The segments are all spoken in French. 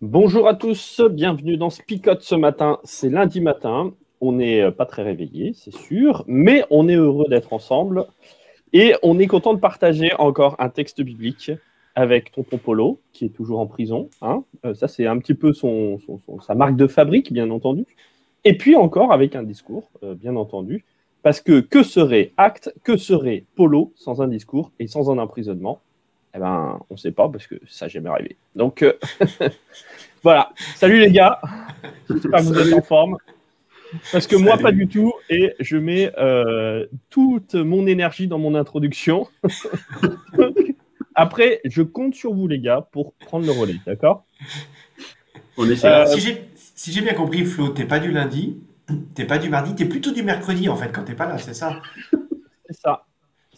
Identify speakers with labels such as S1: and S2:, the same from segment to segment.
S1: Bonjour à tous, bienvenue dans Spicote ce matin. C'est lundi matin, on n'est pas très réveillé, c'est sûr, mais on est heureux d'être ensemble et on est content de partager encore un texte biblique avec Tonton Polo, qui est toujours en prison. Hein. Euh, ça, c'est un petit peu son, sa marque de fabrique, bien entendu. Et puis encore avec un discours, euh, bien entendu, parce que que serait Acte, que serait Polo sans un discours et sans un emprisonnement? Eh ben, on ne sait pas, parce que ça n'a jamais arrivé. Donc, voilà. Salut les gars. J'espère que vous êtes en forme. Parce que moi, pas du tout. Et je mets euh, toute mon énergie dans mon introduction. Après, je compte sur vous, les gars, pour prendre le relais. D'accord?
S2: Euh, Si j'ai bien compris, Flo, t'es pas du lundi, t'es pas du mardi, t'es plutôt du mercredi, en fait, quand t'es pas là, c'est ça?
S1: C'est ça.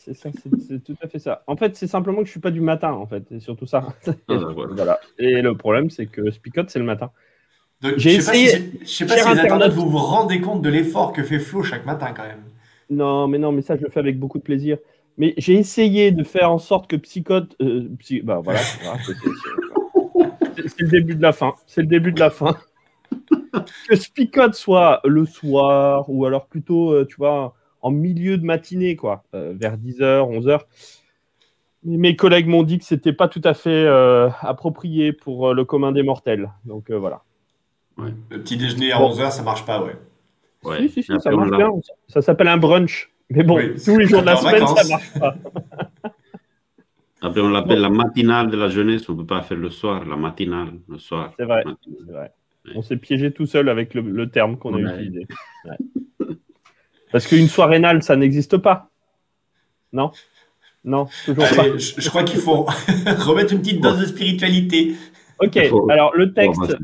S1: C'est ça, c'est tout à fait ça. En fait, c'est simplement que je suis pas du matin, en fait, et surtout ça. Ah, voilà. Et le problème, c'est que Spicot, c'est le matin.
S2: J'ai essayé. je sais pas si les internautes, vous vous rendez compte de l'effort que fait Flo chaque matin, quand même.
S1: Non, mais non, mais ça, je le fais avec beaucoup de plaisir. Mais j'ai essayé de faire en sorte que Psychote. Euh, bah voilà, c'est le début de la fin. C'est le début de la fin. que Spicote soit le soir ou alors plutôt, euh, tu vois, en milieu de matinée, quoi, euh, vers 10h, 11h. Mes collègues m'ont dit que c'était pas tout à fait approprié pour le commun des mortels. Donc voilà.
S2: Le petit déjeuner à 11h, ça marche pas, ouais.
S1: ouais. Si, si, si, ça marche bien. Ça s'appelle un brunch. Mais bon, tous les jours de la semaine, ça marche pas.
S3: Après, on l'appelle la matinale de la jeunesse. On ne peut pas faire le soir, la matinale, le soir.
S1: C'est vrai. vrai. On s'est piégé tout seul avec le, terme qu'on a utilisé. Parce qu'une soirénale, ça n'existe pas. Non? Non,
S2: toujours pas. Je, je, crois qu'il faut remettre une petite dose de spiritualité.
S1: Ok, alors le texte.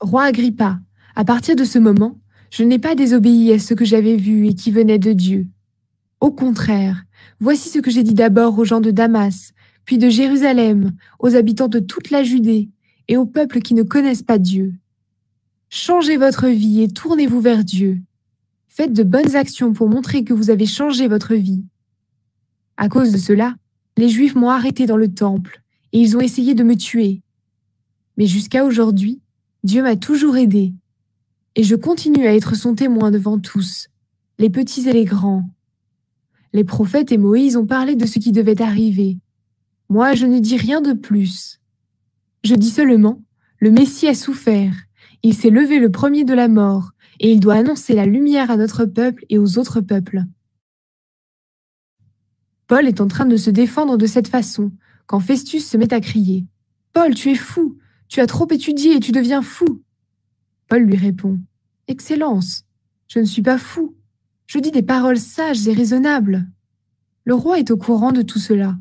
S4: Roi Agrippa, à partir de ce moment, je n'ai pas désobéi à ce que j'avais vu et qui venait de Dieu. Au contraire, voici ce que j'ai dit d'abord aux gens de Damas, puis de Jérusalem, aux habitants de toute la Judée et aux peuples qui ne connaissent pas Dieu. Changez votre vie et tournez-vous vers Dieu. Faites de bonnes actions pour montrer que vous avez changé votre vie. À cause de cela, les Juifs m'ont arrêté dans le temple et ils ont essayé de me tuer. Mais jusqu'à aujourd'hui, Dieu m'a toujours aidé, et je continue à être son témoin devant tous, les petits et les grands. Les prophètes et Moïse ont parlé de ce qui devait arriver. Moi, je ne dis rien de plus. Je dis seulement, le Messie a souffert, il s'est levé le premier de la mort, et il doit annoncer la lumière à notre peuple et aux autres peuples. Paul est en train de se défendre de cette façon, quand Festus se met à crier. Paul, tu es fou, tu as trop étudié et tu deviens fou. Paul lui répond. Excellence, je ne suis pas fou. Je dis des paroles sages et raisonnables. Le roi est au courant de tout cela.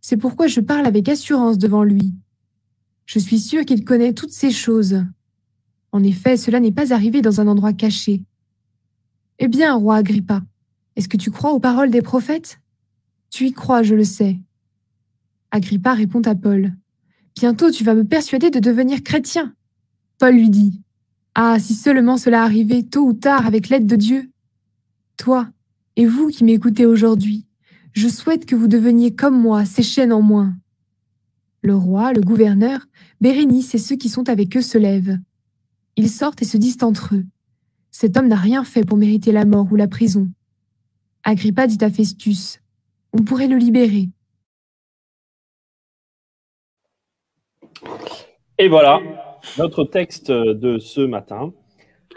S4: C'est pourquoi je parle avec assurance devant lui. Je suis sûr qu'il connaît toutes ces choses. En effet, cela n'est pas arrivé dans un endroit caché. Eh bien, roi Agrippa, est-ce que tu crois aux paroles des prophètes? Tu y crois, je le sais. Agrippa répond à Paul. Bientôt tu vas me persuader de devenir chrétien. Paul lui dit, Ah, si seulement cela arrivait tôt ou tard avec l'aide de Dieu. Toi, et vous qui m'écoutez aujourd'hui, je souhaite que vous deveniez comme moi, ces chaînes en moins. Le roi, le gouverneur, Bérénice et ceux qui sont avec eux se lèvent. Ils sortent et se disent entre eux. Cet homme n'a rien fait pour mériter la mort ou la prison. Agrippa dit à Festus, On pourrait le libérer.
S1: Et voilà notre texte de ce matin.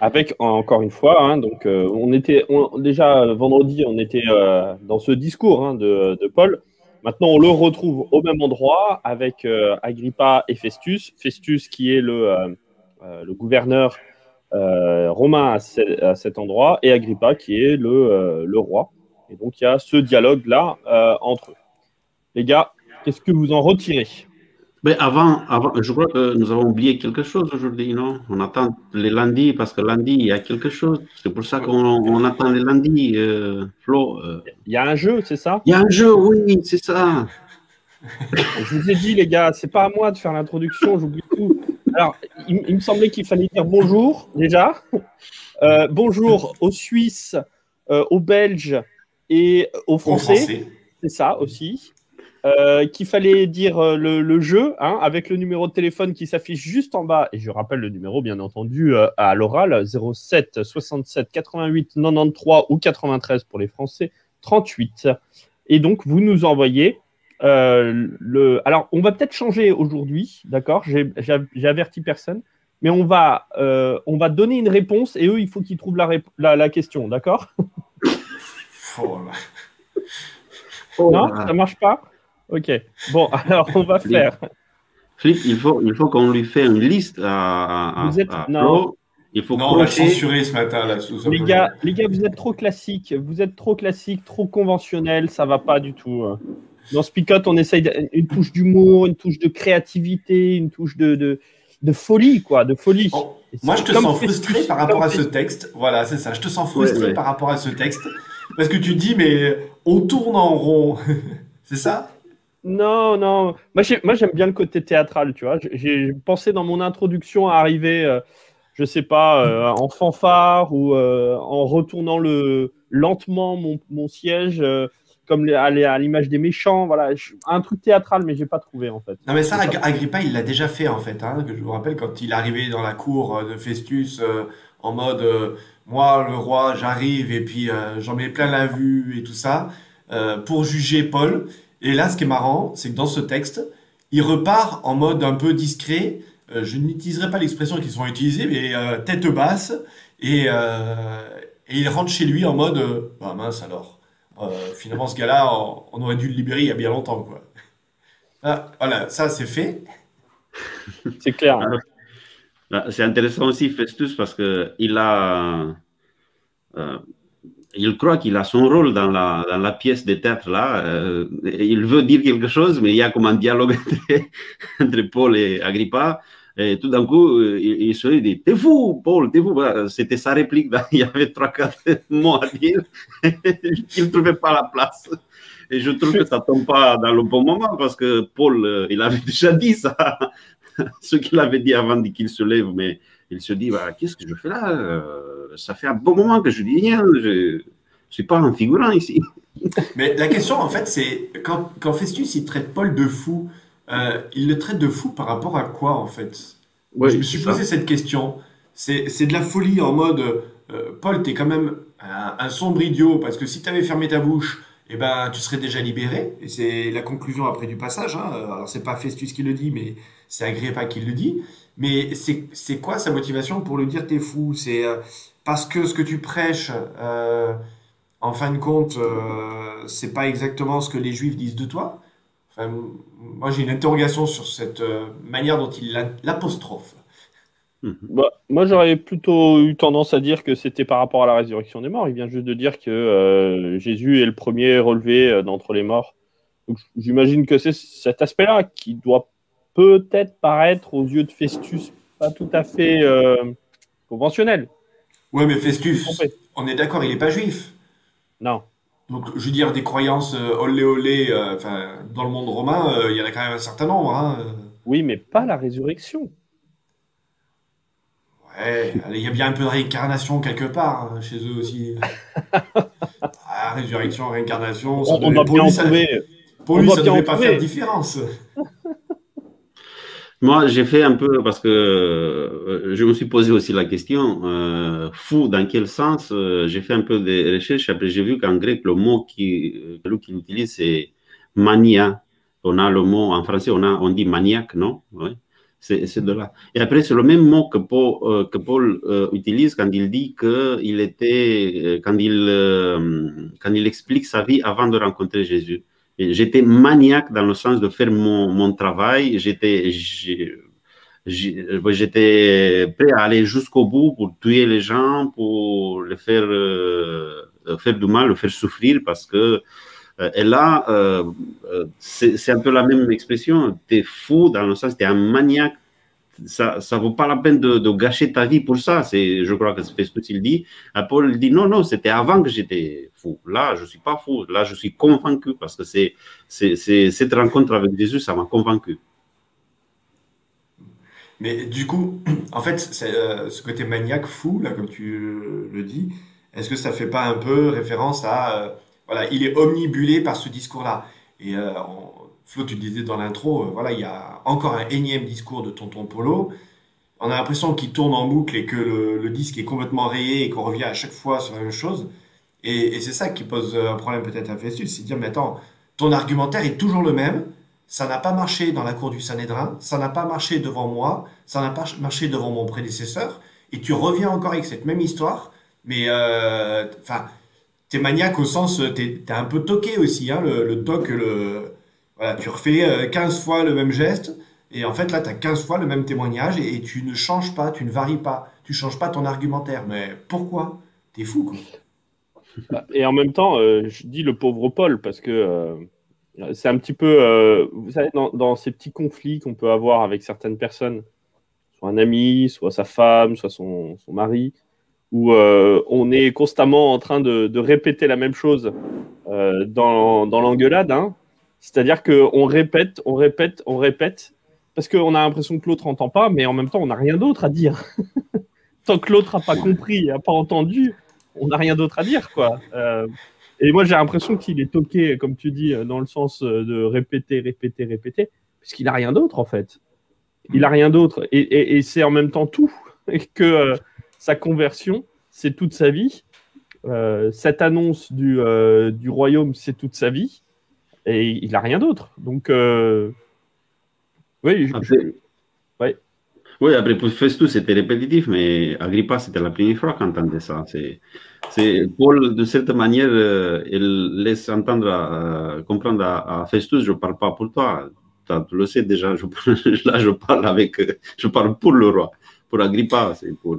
S1: Avec encore une fois, hein, donc euh, on était déjà vendredi, on était euh, dans ce discours hein, de, Paul. Maintenant, on le retrouve au même endroit avec euh, Agrippa et Festus. Festus qui est le, le gouverneur romain à, cet endroit et Agrippa qui est le, roi. Et donc il y a ce dialogue là entre eux. Les gars, qu'est-ce que vous en retirez?
S3: Mais avant, avant, je crois que nous avons oublié quelque chose aujourd'hui, non? On attend les lundis parce que lundi, il y a quelque chose. C'est pour ça qu'on attend les lundis, euh, Flo.
S1: Euh. Il y a un jeu, c'est ça?
S3: Il y a un jeu, oui, c'est ça.
S1: je vous ai dit, les gars, c'est pas à moi de faire l'introduction, j'oublie tout. Alors, il, me semblait qu'il fallait dire bonjour, déjà. Euh, bonjour aux Suisses, aux Belges et aux Français. c'est ça aussi. Euh, qu'il fallait dire euh, le, jeu hein, avec le numéro de téléphone qui s'affiche juste en bas. Et je rappelle le numéro, bien entendu, euh, à l'oral 07 67 88 93 ou 93 pour les Français 38. Et donc, vous nous envoyez le. Alors, on va peut-être changer aujourd'hui, d'accord? J'ai averti personne. Mais on va, on va donner une réponse et eux, il faut qu'ils trouvent la, la, question, d'accord? Oh Non, ça marche pas? Ok. Bon, alors on va faire.
S3: Flip, il faut, il faut qu'on lui fasse une liste à,
S1: vous êtes... non.
S2: Il faut non, on va censurer ce matin là.
S1: Les gars, les gars, vous êtes trop classiques, vous êtes trop classiques, trop conventionnels, ça va pas du tout. Hein. Dans Spicot, on essaye une touche d'humour, une touche de créativité, une touche de, de, de folie, quoi, de folie.
S2: moi, je te sens frustré par rapport à ce texte. Voilà, c'est ça. Je te sens frustré par rapport à ce texte parce que tu dis, mais on tourne en rond. c'est ça?
S1: Non, non. Moi, j'aime bien le côté théâtral, tu vois. J'ai pensé dans mon introduction à arriver, euh, je sais pas, euh, en fanfare ou euh, en retournant le, lentement mon, siège, comme à l'image des méchants. Voilà, un truc théâtral, mais j'ai pas trouvé en fait.
S2: Non, mais ça, Agrippa, il l'a déjà fait en fait. Hein, que je vous rappelle, quand il est arrivé dans la cour de Festus en mode moi, le roi, j'arrive et puis j'en mets plein la vue et tout ça, pour juger Paul. Et là, ce qui est marrant, c'est que dans ce texte, il repart en mode un peu discret. Euh, je n'utiliserai pas l'expression qu'ils sont utilisées, mais euh, tête basse. Et, euh, et, il rentre chez lui en mode Bah mince alors. finalement, ce gars-là, on, aurait dû le libérer il y a bien longtemps. Quoi. Ah, voilà, ça c'est fait.
S1: c'est clair.
S3: Ah, c'est intéressant aussi, Festus, parce qu'il a il croit qu'il a son rôle dans la, pièce de théâtre là. Euh, il veut dire quelque chose, mais il y a comme un dialogue entre, Paul et Agrippa. Et tout d'un coup, euh, il, se dit T'es fou, Paul, t'es fou. C'était sa réplique. Il y avait trois, quatre mots à dire. il ne trouvait pas la place. Et je trouve que ça tombe pas dans le bon moment parce que Paul, euh, il avait déjà dit ça, ce qu'il avait dit avant qu'il se lève. Mais il se dit bah, Qu'est-ce que je fais là ça fait un bon moment que je dis rien, je ne suis pas un figurant ici.
S2: Mais la question, en fait, c'est quand, quand, Festus il traite Paul de fou, euh, il le traite de fou par rapport à quoi, en fait? Je me suis posé cette question. C'est de la folie en mode euh, Paul, tu es quand même un, sombre idiot parce que si tu avais fermé ta bouche, eh ben, tu serais déjà libéré. Et c'est la conclusion après du passage. Hein. Alors, c'est pas Festus qui le dit, mais c'est Agrippa qui le dit. Mais c'est quoi sa motivation pour le dire t'es fou? C'est euh, parce que ce que tu prêches, euh, en fin de compte, euh, c'est pas exactement ce que les juifs disent de toi. moi, j'ai une interrogation sur cette euh, manière dont il l'apostrophe.
S1: Mhm. Bah, moi, j'aurais plutôt eu tendance à dire que c'était par rapport à la résurrection des morts. Il vient juste de dire que Jésus est le premier relevé d'entre les morts. J'imagine que c'est cet aspect-là qui doit peut-être paraître aux yeux de Festus pas tout à fait conventionnel.
S2: Ouais, mais Festus, on est d'accord, il n'est pas juif.
S1: Non.
S2: Donc, je veux dire, des croyances euh, olé olé, euh, enfin, dans le monde romain, euh, il y en a quand même un certain nombre. Hein,
S1: oui, mais pas la résurrection.
S2: Ouais, il y a bien un peu de réincarnation quelque part hein, chez eux aussi. ah, résurrection, réincarnation,
S1: ça on, doit bien en trouver.
S2: Pour lui, ça ne devait pas faire différence.
S3: Moi, j'ai fait un peu parce que euh, je me suis posé aussi la question, euh, fou dans quel sens euh, J'ai fait un peu de recherches. Après, j'ai vu qu'en grec, le mot qu'il utilise, c'est mania. On a le mot, en français, on, a, on dit maniaque, non? Ouais. C'est de là. Et après, c'est le même mot que Paul, que Paul utilise quand il dit qu'il était, quand il, quand il explique sa vie avant de rencontrer Jésus. J'étais maniaque dans le sens de faire mon, mon travail. J'étais, j'étais prêt à aller jusqu'au bout pour tuer les gens, pour les faire, euh, faire du mal, le faire souffrir parce que euh, et là, euh, c'est un peu la même expression. Tu es fou dans le sens, tu es un maniaque ça ne vaut pas la peine de, gâcher ta vie pour ça. Je crois que c'est ce qu'il dit. Paul dit non, non, c'était avant que j'étais fou. Là, je ne suis pas fou. Là, je suis convaincu parce que c'est, c'est, cette rencontre avec Jésus, ça m'a convaincu.
S2: Mais du coup, en fait, euh, ce côté maniaque, fou, là, comme tu le dis, est-ce que ça ne fait pas un peu référence à euh, voilà, il est omnibulé par ce discours-là. Et euh, Flo, tu le disais dans l'intro, euh, voilà, il y a encore un énième discours de Tonton Polo. On a l'impression qu'il tourne en boucle et que le, disque est complètement rayé et qu'on revient à chaque fois sur la même chose. Et, c'est ça qui pose un problème peut-être à Festus, c'est de dire, mais attends, ton argumentaire est toujours le même, ça n'a pas marché dans la cour du Sanhédrin, ça n'a pas marché devant moi, ça n'a pas marché devant mon prédécesseur, et tu reviens encore avec cette même histoire, mais euh, enfin, t'es maniaque au sens, t'es es un peu toqué aussi, hein, le, le le, voilà, tu refais 15 euh, fois le même geste, et en fait là, tu as 15 fois le même témoignage, et, tu ne changes pas, tu ne varies pas, tu changes pas ton argumentaire. Mais pourquoi? T'es fou, quoi.
S1: Et en même temps, euh, je dis le pauvre Paul, parce que euh, c'est un petit peu, vous savez, dans, ces petits conflits qu'on peut avoir avec certaines personnes, soit un ami, soit sa femme, soit son mari, où euh, on est constamment en train de, répéter la même chose euh, dans, dans l'engueulade. Hein. C'est-à-dire qu'on répète, on répète, on répète, parce qu'on a l'impression que l'autre n'entend pas, mais en même temps, on n'a rien d'autre à dire. Tant que l'autre n'a pas compris, n'a pas entendu, on n'a rien d'autre à dire. quoi. Euh, et moi, j'ai l'impression qu'il est toqué, comme tu dis, dans le sens de répéter, répéter, répéter, puisqu'il n'a rien d'autre, en fait. Il n'a rien d'autre. Et, et, c'est en même temps tout. Que sa conversion, c'est toute sa vie. Euh, cette annonce du, euh, du royaume, c'est toute sa vie. Et il n'a rien d'autre. Donc, euh, oui,
S3: après, ouais. Oui, après, pour Festus, c'était répétitif, mais Agrippa, c'était la première fois qu'on entendait ça. C'est, Paul, de cette manière, il laisse entendre, comprendre à, Festus, je ne parle pas pour toi. Tu le sais déjà, je, là, je parle avec, je parle pour le roi. Pour Agrippa, c'est pour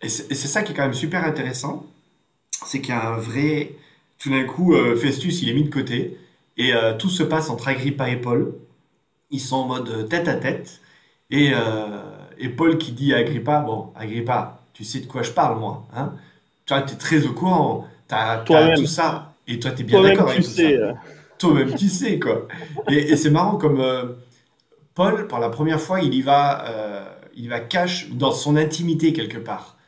S2: et c'est ça qui est quand même super intéressant, c'est qu'il y a un vrai... Tout d'un coup, euh, Festus, il est mis de côté, et euh, tout se passe entre Agrippa et Paul. Ils sont en mode tête à tête, et, euh, et Paul qui dit à Agrippa, bon, Agrippa, tu sais de quoi je parle, moi, hein Toi, tu es très au courant, tu as, tout ça, et toi, tu es bien d'accord avec tout ça. Toi-même, tu sais, quoi. Et, et c'est marrant comme Paul, pour la première fois, il y va, il va cache dans son intimité quelque part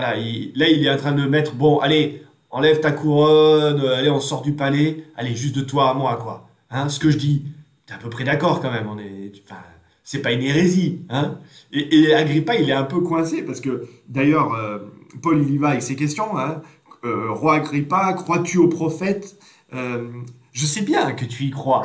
S2: là, il est en train de mettre, bon, allez, enlève ta couronne, allez, on sort du palais, allez, juste de toi à moi, quoi. Hein, ce que je dis, t'es à peu près d'accord quand même, on est, enfin, c'est pas une hérésie, hein. Et, Agrippa, il est un peu coincé parce que, d'ailleurs, euh, Paul, il y va avec ses questions, hein. Euh, roi Agrippa, crois-tu au prophète? Euh, je sais bien que tu y crois.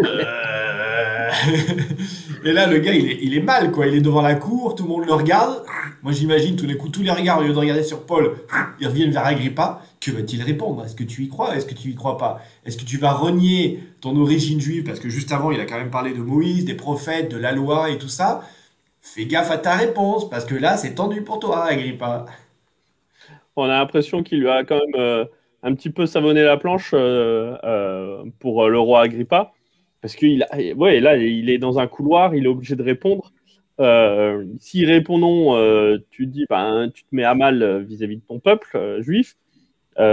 S2: Euh. Et là, le gars, il est, mal, quoi. Il est devant la cour, tout le monde le regarde. Moi, j'imagine, tous les coups, tous les regards, au lieu de regarder sur Paul, ils reviennent vers Agrippa. Que va-t-il répondre? Est-ce que tu y crois? Est-ce que tu y crois pas? Est-ce que tu vas renier ton origine juive? Parce que juste avant, il a quand même parlé de Moïse, des prophètes, de la loi et tout ça. Fais gaffe à ta réponse, parce que là, c'est tendu pour toi, Agrippa.
S1: On a l'impression qu'il lui a quand même... Euh, un petit peu savonner la planche euh, euh, pour euh, le roi Agrippa. Parce ouais, là, il est dans un couloir, il est obligé de répondre. S'il répond non, tu dis, ben, tu te mets à mal vis-à-vis de ton peuple juif.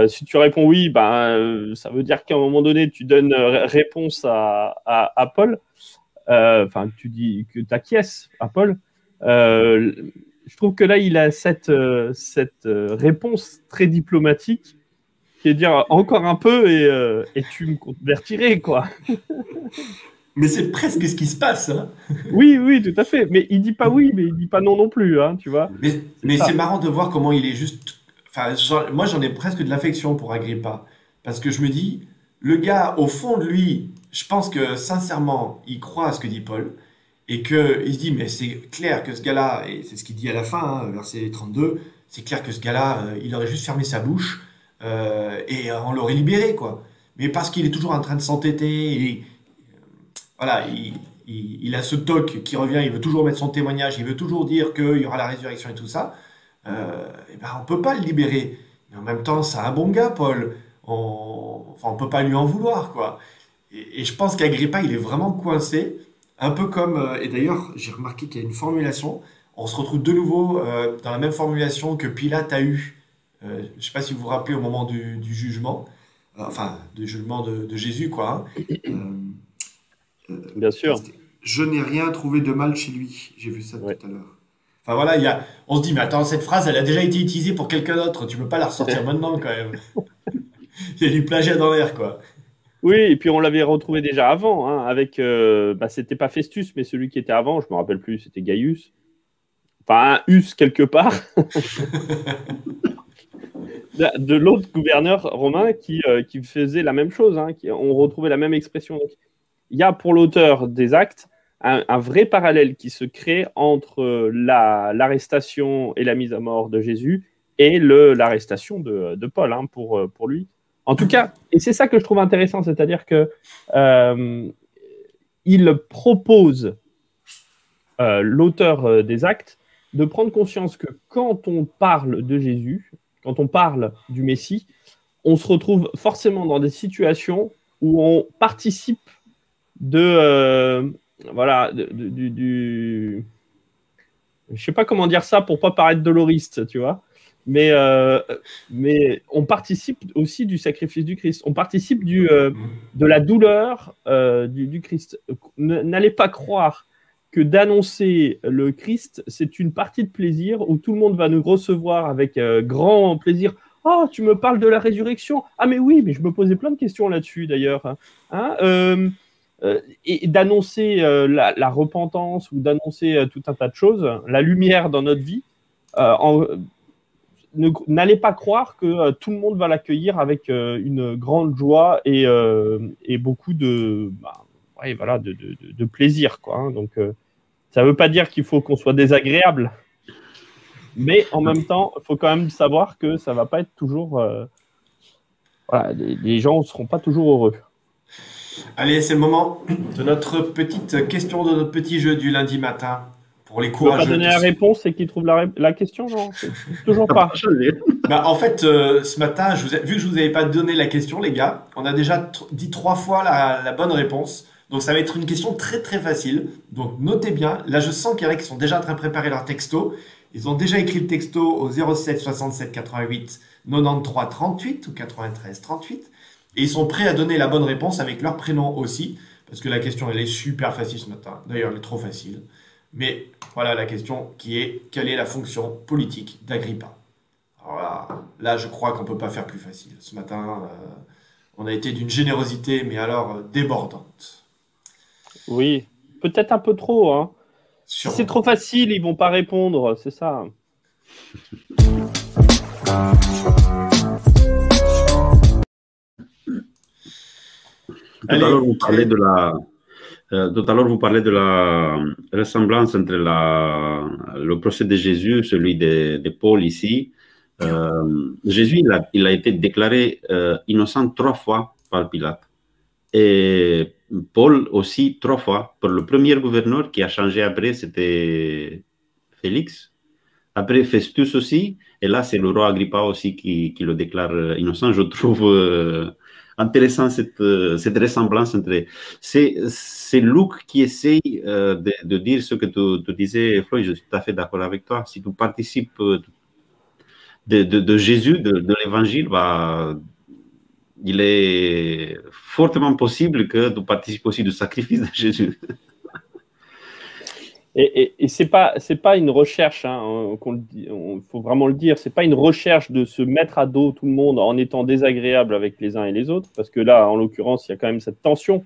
S1: si tu réponds oui, ben, ça veut dire qu'à un moment donné, tu donnes réponse à, Paul. Enfin, tu dis que tu acquiesces à Paul. je trouve que là, il a cette réponse très diplomatique qui est dire encore un peu et, euh, et tu me convertirais, quoi.
S2: mais c'est presque ce qui se passe. Hein.
S1: oui, oui, tout à fait. Mais il dit pas oui, mais il dit pas non non plus, hein, tu vois.
S2: Mais, mais c'est marrant de voir comment il est juste. Enfin, moi, j'en ai presque de l'affection pour Agrippa. Parce que je me dis, le gars, au fond de lui, je pense que sincèrement, il croit à ce que dit Paul. Et qu'il se dit, mais c'est clair que ce gars-là, et c'est ce qu'il dit à la fin, hein, verset 32, c'est clair que ce gars-là, euh, il aurait juste fermé sa bouche euh, et on l'aurait libéré, quoi. Mais parce qu'il est toujours en train de s'entêter, voilà, il, a ce toc qui revient, il veut toujours mettre son témoignage, il veut toujours dire qu'il y aura la résurrection et tout ça, euh, et ben on peut pas le libérer. Mais en même temps, c'est un bon gars, Paul. On, enfin, peut pas lui en vouloir, quoi. Et, je pense qu'Agrippa, il est vraiment coincé, un peu comme, euh, et d'ailleurs, j'ai remarqué qu'il y a une formulation, on se retrouve de nouveau euh, dans la même formulation que Pilate a eu euh, je ne sais pas si vous vous rappelez au moment du, jugement, euh, enfin, du jugement de, Jésus, quoi. Hein.
S1: Euh, Bien sûr.
S2: Je n'ai rien trouvé de mal chez lui. J'ai vu ça tout à l'heure. Enfin voilà, y a... on se dit, mais attends, cette phrase, elle a déjà été utilisée pour quelqu'un d'autre. Tu ne peux pas la ressortir maintenant quand même. Il y a du plagiat dans l'air, quoi.
S1: Oui, et puis on l'avait retrouvé déjà avant, hein, avec. Euh, bah, c'était pas Festus, mais celui qui était avant, je me rappelle plus, c'était Gaius. Enfin, un Us quelque part. de l'autre gouverneur romain qui, euh, qui, faisait la même chose. Hein, qui, on retrouvait la même expression. il y a pour l'auteur des actes un, vrai parallèle qui se crée entre euh, l'arrestation et la mise à mort de Jésus et l'arrestation de, de, Paul hein, pour, pour lui. En tout cas, et c'est ça que je trouve intéressant, c'est-à-dire que euh, il propose euh, l'auteur euh, des actes de prendre conscience que quand on parle de Jésus, quand on parle du Messie, on se retrouve forcément dans des situations où on participe de voilà du, du, je sais pas comment dire ça pour pas paraître doloriste, tu vois mais, euh, on participe aussi du sacrifice du Christ. On participe euh, de la douleur euh, du, Christ. N'allez pas croire que d'annoncer le Christ, c'est une partie de plaisir où tout le monde va nous recevoir avec grand plaisir. Oh, tu me parles de la résurrection Ah, mais oui, mais je me posais plein de questions là-dessus d'ailleurs. Hein et d'annoncer la, repentance ou d'annoncer tout un tas de choses, la lumière dans notre vie, n'allez pas croire que euh, tout le monde va l'accueillir avec euh, une grande joie et, euh, beaucoup de, bah, voilà, de, plaisir. Quoi, hein. Donc, ça ne veut pas dire qu'il faut qu'on soit désagréable, mais en même temps, il faut quand même savoir que ça ne va pas être toujours. voilà, les, gens ne seront pas toujours heureux.
S2: Allez, c'est le moment de notre petite question, de notre petit jeu du lundi matin pour les courageux.
S1: pas donner la réponse et qui trouve la, question, non Toujours pas.
S2: bah, en fait, euh, ce matin, je vous vu que je vous avais pas donné la question, les gars, on a déjà dit trois fois la, bonne réponse. Donc ça va être une question très très facile. Donc notez bien. Là, je sens qu'il y en a qui sont déjà en train de préparer leur texto. Ils ont déjà écrit le texto au 07 67 88 93 38 ou 93 38. Et ils sont prêts à donner la bonne réponse avec leur prénom aussi. Parce que la question, elle est super facile ce matin. D'ailleurs, elle est trop facile. Mais voilà la question qui est quelle est la fonction politique d'Agrippa? Là, je crois qu'on ne peut pas faire plus facile. Ce matin, euh, on a été d'une générosité, mais alors euh, débordante.
S1: Oui, peut-être un peu trop. Hein. Si c'est trop facile, ils vont pas répondre, c'est ça.
S3: Alors, vous parlez de la, euh, tout à l'heure, vous parlez de la ressemblance entre la, le procès de Jésus, celui de, Paul ici. Euh, Jésus, il a, il a, été déclaré euh, innocent trois fois par Pilate. Et Paul aussi trois fois. Pour le premier gouverneur qui a changé après, c'était Félix. Après Festus aussi. Et là, c'est le roi Agrippa aussi qui, qui, le déclare innocent. Je trouve intéressant cette, euh, cette ressemblance entre. C'est Luc qui essaye euh, de, dire ce que tu, disais, Floyd, je suis tout à fait d'accord avec toi. Si tu participes euh, de, de, de Jésus, de, l'évangile, bah, il est fortement possible que tu participes aussi du sacrifice de Jésus.
S1: Et, et, c'est pas pas une recherche, hein, faut vraiment le dire, c'est pas une recherche de se mettre à dos tout le monde en étant désagréable avec les uns et les autres, parce que là, en l'occurrence, il y a quand même cette tension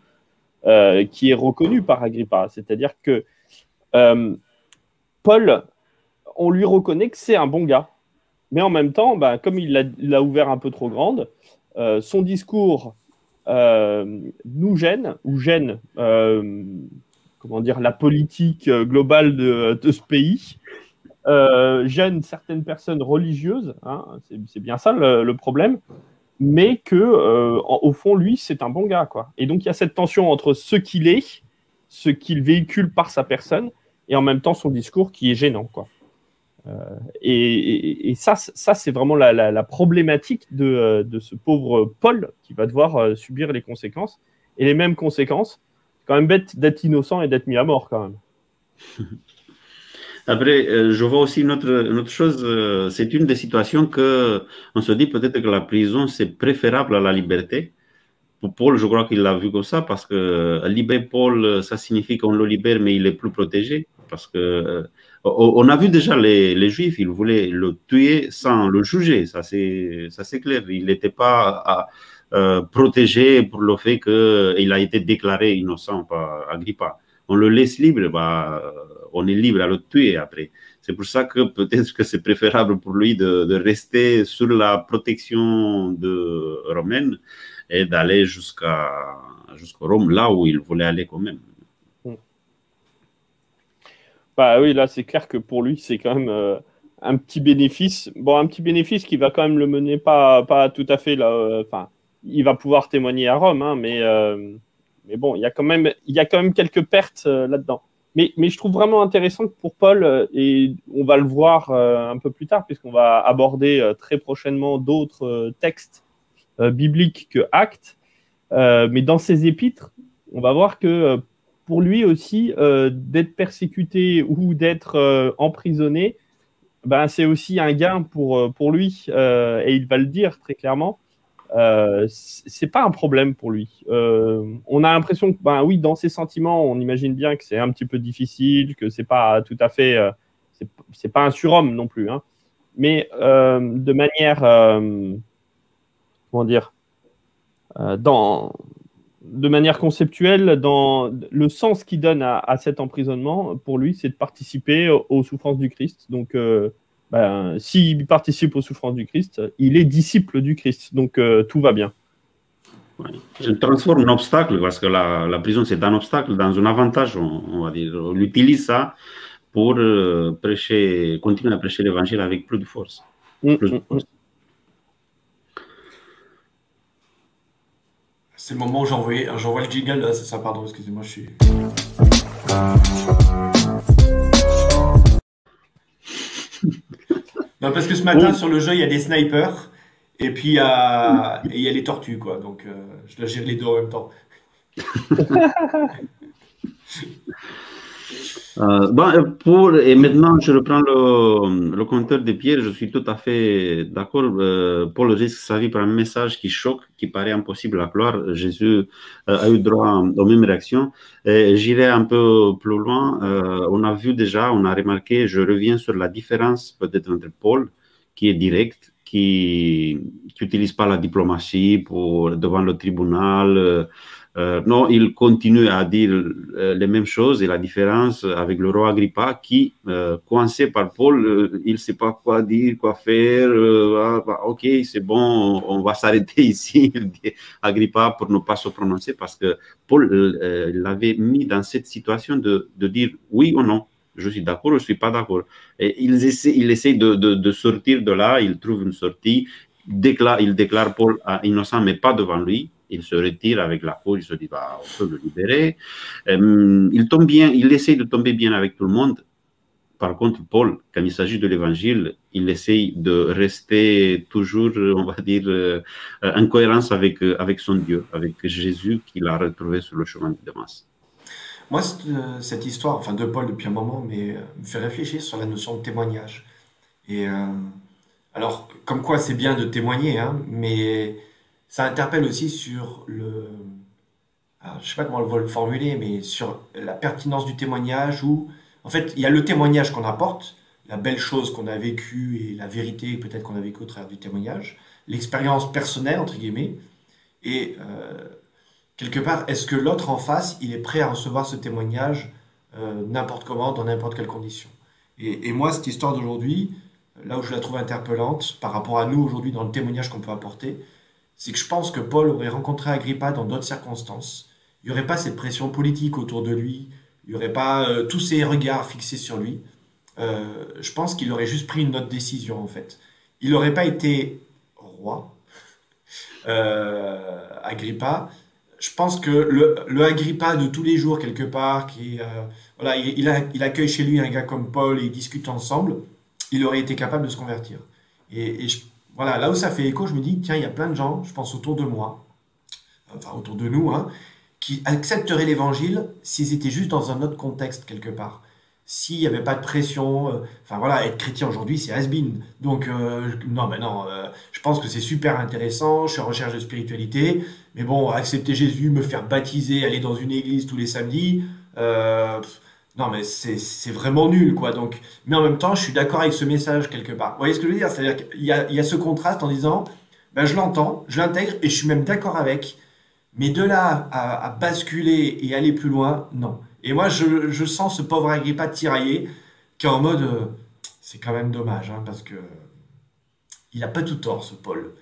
S1: euh, qui est reconnue par Agrippa, c'est-à-dire que euh, Paul, on lui reconnaît que c'est un bon gars, mais en même temps, bah, comme il l'a ouvert un peu trop grande, son discours nous gêne ou gêne comment dire, la politique euh, globale de, ce pays euh, gêne certaines personnes religieuses, hein, c'est bien ça le, problème, mais que euh, au fond lui c'est un bon gars quoi. Et donc il y a cette tension entre ce qu'il est, ce qu'il véhicule par sa personne, et en même temps son discours qui est gênant quoi. Et, ça, ça c'est vraiment la, problématique de, de, ce pauvre Paul qui va devoir subir les conséquences et les mêmes conséquences quand même bête d'être innocent et d'être mis à mort quand même.
S3: Après, euh, je vois aussi une autre, chose, euh, c'est une des situations que on se dit peut-être que la prison c'est préférable à la liberté. Pour Paul, je crois qu'il l'a vu comme ça parce que euh, libérer Paul, ça signifie qu'on le libère, mais il est plus protégé. Parce que on a vu déjà les, Juifs, ils voulaient le tuer sans le juger, ça c'est ça c'est clair. Il n'était pas protégé pour le fait qu'il a été déclaré innocent par Agrippa. On le laisse libre, bah, on est libre à le tuer après. C'est pour ça que peut-être que c'est préférable pour lui de, de, rester sur la protection de romaine et d'aller jusqu'à jusqu'au Rome, là où il voulait aller quand même.
S1: Bah oui, là c'est clair que pour lui c'est quand même euh, un petit bénéfice. Bon, un petit bénéfice qui va quand même le mener pas, pas tout à fait là. Euh, enfin, il va pouvoir témoigner à Rome, hein, mais, euh, mais bon, il y a quand même, y a quand même quelques pertes là-dedans. Mais, mais, je trouve vraiment intéressant que pour Paul, et on va le voir un peu plus tard, puisqu'on va aborder très prochainement d'autres textes bibliques que Actes, mais dans ces épîtres, on va voir que pour lui aussi, euh, d'être persécuté ou d'être euh, emprisonné, ben, c'est aussi un gain pour, euh, pour lui. et il va le dire très clairement. C'est pas un problème pour lui. on a l'impression que, ben oui, dans ses sentiments, on imagine bien que c'est un petit peu difficile, que c'est pas tout à fait, c'est pas un surhomme non plus. Hein. Mais de manière, comment dire, dans, de manière conceptuelle, dans le sens qu'il donne à, cet emprisonnement, pour lui, c'est de participer aux, souffrances du Christ. Donc, euh, ben, s'il participe aux souffrances du Christ, il est disciple du Christ. Donc, euh, tout va bien.
S3: Je transforme un obstacle, parce que la, prison, c'est un obstacle, dans un avantage, on, va dire. On utilise ça pour euh, prêcher, continuer à prêcher l'évangile avec plus de force. Mm, plus de mm, force.
S2: C'est le moment où j'envoie le jingle, là, c'est ça, pardon, excusez-moi, je suis. non, parce que ce matin, sur le jeu, il y a des snipers, et puis il y a, les tortues, quoi. Donc, euh, je dois gérer les deux en même temps.
S3: Euh, euh, pour, et maintenant, je reprends le, le compteur des pierres. Je suis tout à fait d'accord. Euh, Paul risque sa vie par un message qui choque, qui paraît impossible à croire. Jésus euh, a eu droit aux mêmes réactions. J'irai un peu plus loin. on a vu déjà, on a remarqué, je reviens sur la différence peut-être entre Paul, qui est direct, qui n'utilise pas la diplomatie pour, devant le tribunal euh, non, il continue à dire euh, les mêmes choses et la différence avec le roi Agrippa qui, euh, coincé par Paul, il ne sait pas quoi dire, quoi faire. Ah, bah, ok, c'est bon, on, va s'arrêter ici, Agrippa, pour ne pas se prononcer parce que Paul l'avait mis dans cette situation de, de dire oui ou non je suis d'accord, je ne suis pas d'accord. Et il essaie, il essaie de, de, de, sortir de là, il trouve une sortie, déclare, il déclare Paul innocent, mais pas devant lui il se retire avec la foule, il se dit bah, on peut le libérer. Euh, il tombe bien, il essaie de tomber bien avec tout le monde. Par contre, Paul, quand il s'agit de l'évangile, il essaye de rester toujours, on va dire, euh, en cohérence avec, euh, avec son Dieu, avec Jésus qu'il a retrouvé sur le chemin de Damas.
S2: Moi, cette histoire, enfin de Paul depuis un moment, me fait réfléchir sur la notion de témoignage. Et alors, comme quoi c'est bien de témoigner, hein, mais ça interpelle aussi sur le, je je sais pas comment on va le formuler, mais sur la pertinence du témoignage où, en fait, il y a le témoignage qu'on apporte, la belle chose qu'on a vécue et la vérité peut-être qu'on a vécue au travers du témoignage, l'expérience personnelle, entre guillemets, et euh, quelque part, est-ce que l'autre en face, il est prêt à recevoir ce témoignage euh, n'importe comment, dans n'importe quelle condition? Et, moi, cette histoire d'aujourd'hui, là où je la trouve interpellante par rapport à nous aujourd'hui dans le témoignage qu'on peut apporter, c'est que je pense que Paul aurait rencontré Agrippa dans d'autres circonstances. Il n'y aurait pas cette pression politique autour de lui, il n'y aurait pas euh, tous ces regards fixés sur lui. Euh, je pense qu'il aurait juste pris une autre décision en fait. Il n'aurait pas été roi, euh, Agrippa. Je pense que le, Agrippa de tous les jours quelque part, qui voilà, il, il, accueille chez lui un gars comme Paul et ils discutent ensemble, il aurait été capable de se convertir. Et, voilà, là où ça fait écho, je me dis, tiens, il y a plein de gens, je pense autour de moi, enfin autour de nous, hein, qui accepteraient l'évangile s'ils étaient juste dans un autre contexte quelque part. S'il n'y avait pas de pression, euh, enfin voilà, être chrétien aujourd'hui, c'est has-been. Donc, euh, non, mais non, euh, je pense que c'est super intéressant, je suis en recherche de spiritualité, mais bon, accepter Jésus, me faire baptiser, aller dans une église tous les samedis, non, mais c'est vraiment nul, quoi. Donc, mais en même temps, je suis d'accord avec ce message quelque part. Vous voyez ce que je veux dire? C'est-à-dire qu'il y, a ce contraste en disant, ben, je l'entends, je l'intègre et je suis même d'accord avec. Mais de là à, basculer et aller plus loin, non. Et moi, je, sens ce pauvre Agrippa tiraillé qui est en mode, euh, c'est quand même dommage, hein, parce que il n'a pas tout tort, ce Paul.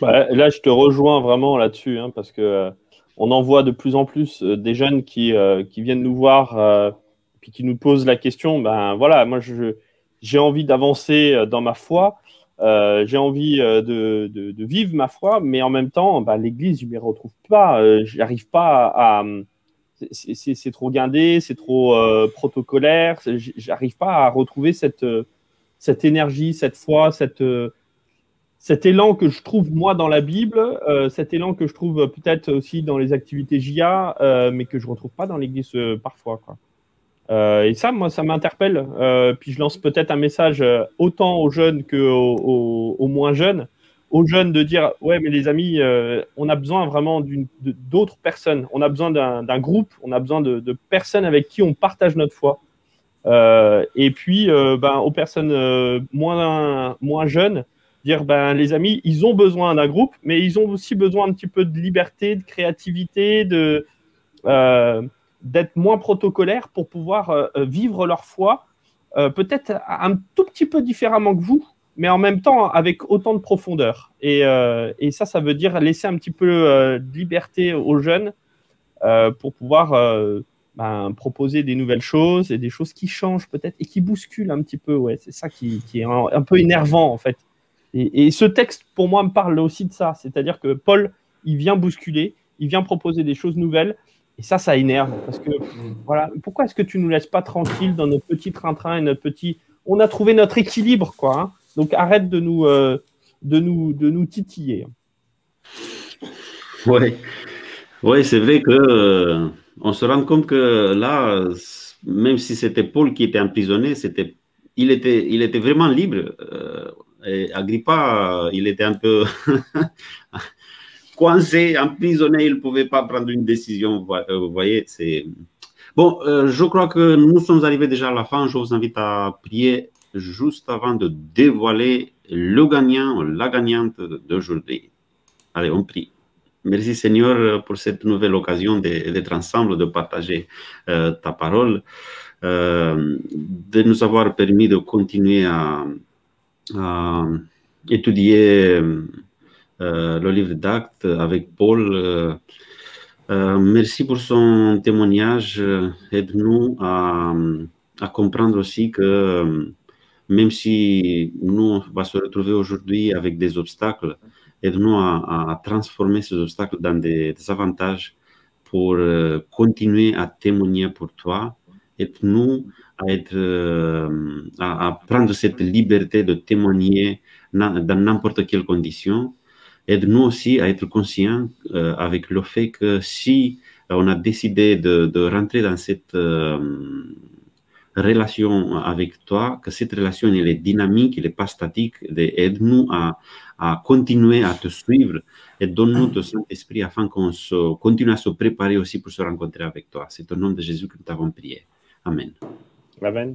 S1: Bah, là, je te rejoins vraiment là-dessus, hein, parce que euh, on en voit de plus en plus euh, des jeunes qui, qui viennent nous voir, puis qui nous posent la question. Ben voilà, moi, j'ai envie d'avancer dans ma foi. Euh, j'ai envie euh, de, de, de, vivre ma foi, mais en même temps, bah, l'Église, je ne m'y retrouve pas. Euh, J'arrive pas à. c'est trop guindé, c'est trop euh, protocolaire. J'arrive pas à retrouver cette, cette énergie, cette foi, cette, cet élan que je trouve moi dans la Bible, cet élan que je trouve peut-être aussi dans les activités JA, mais que je ne retrouve pas dans l'Église parfois. Euh, et ça, moi, ça m'interpelle. Euh, puis je lance peut-être un message euh, autant aux jeunes qu'aux aux, moins jeunes. Aux jeunes de dire Ouais, mais les amis, on a besoin vraiment d'autres personnes. On a besoin d'un groupe, on a besoin de, personnes avec qui on partage notre foi. et puis, ben, aux personnes moins jeunes, dire ben, Les amis, ils ont besoin d'un groupe, mais ils ont aussi besoin un petit peu de liberté, de créativité, de d'être moins protocolaires pour pouvoir euh, euh, vivre leur foi, euh, peut-être un tout petit peu différemment que vous, mais en même temps avec autant de profondeur. Et, et ça, ça veut dire laisser un petit peu de liberté aux jeunes pour pouvoir ben, proposer des nouvelles choses et des choses qui changent peut-être et qui bousculent un petit peu. Ouais, c'est ça qui, est un, peu énervant en fait. Et, ce texte, pour moi, me parle aussi de ça. C'est-à-dire que Paul, il vient bousculer, il vient proposer des choses nouvelles, et ça, ça énerve parce que voilà, pourquoi est-ce que tu nous laisses pas tranquille dans notre petit train-train et notre petit. On a trouvé notre équilibre, quoi. Hein. Donc arrête de nous, euh, de nous, de nous titiller.
S3: Oui, ouais, c'est vrai que euh, on se rend compte que là, même si c'était Paul qui était emprisonné, c'était, il était, il était vraiment libre. Euh, Agrippa, il était un peu coincé, emprisonné, il ne pouvait pas prendre une décision. Euh, vous voyez, c'est. Bon, euh, je crois que nous sommes arrivés déjà à la fin. Je vous invite à prier juste avant de dévoiler le gagnant, la gagnante d'aujourd'hui. Allez, on prie. Merci Seigneur pour cette nouvelle occasion d'être ensemble, de partager euh, ta parole, de nous avoir permis de continuer à, à étudier euh, le livre d'actes avec Paul. Euh, euh, merci pour son témoignage. Aide-nous à, comprendre aussi que même si nous, on va se retrouver aujourd'hui avec des obstacles, aide-nous à, transformer ces obstacles dans des, avantages pour continuer à témoigner pour toi. Aide-nous à, être, à, à, prendre cette liberté de témoigner dans n'importe quelle condition aide-nous aussi à être conscients euh, avec le fait que si on a décidé de, rentrer dans cette euh, relation avec toi, que cette relation est dynamique, elle n'est pas statique, aide-nous à, à, continuer à te suivre et donne-nous ton Saint-Esprit afin qu'on continue à se préparer aussi pour se rencontrer avec toi. C'est au nom de Jésus que nous t'avons prié. Amén.
S1: Amén.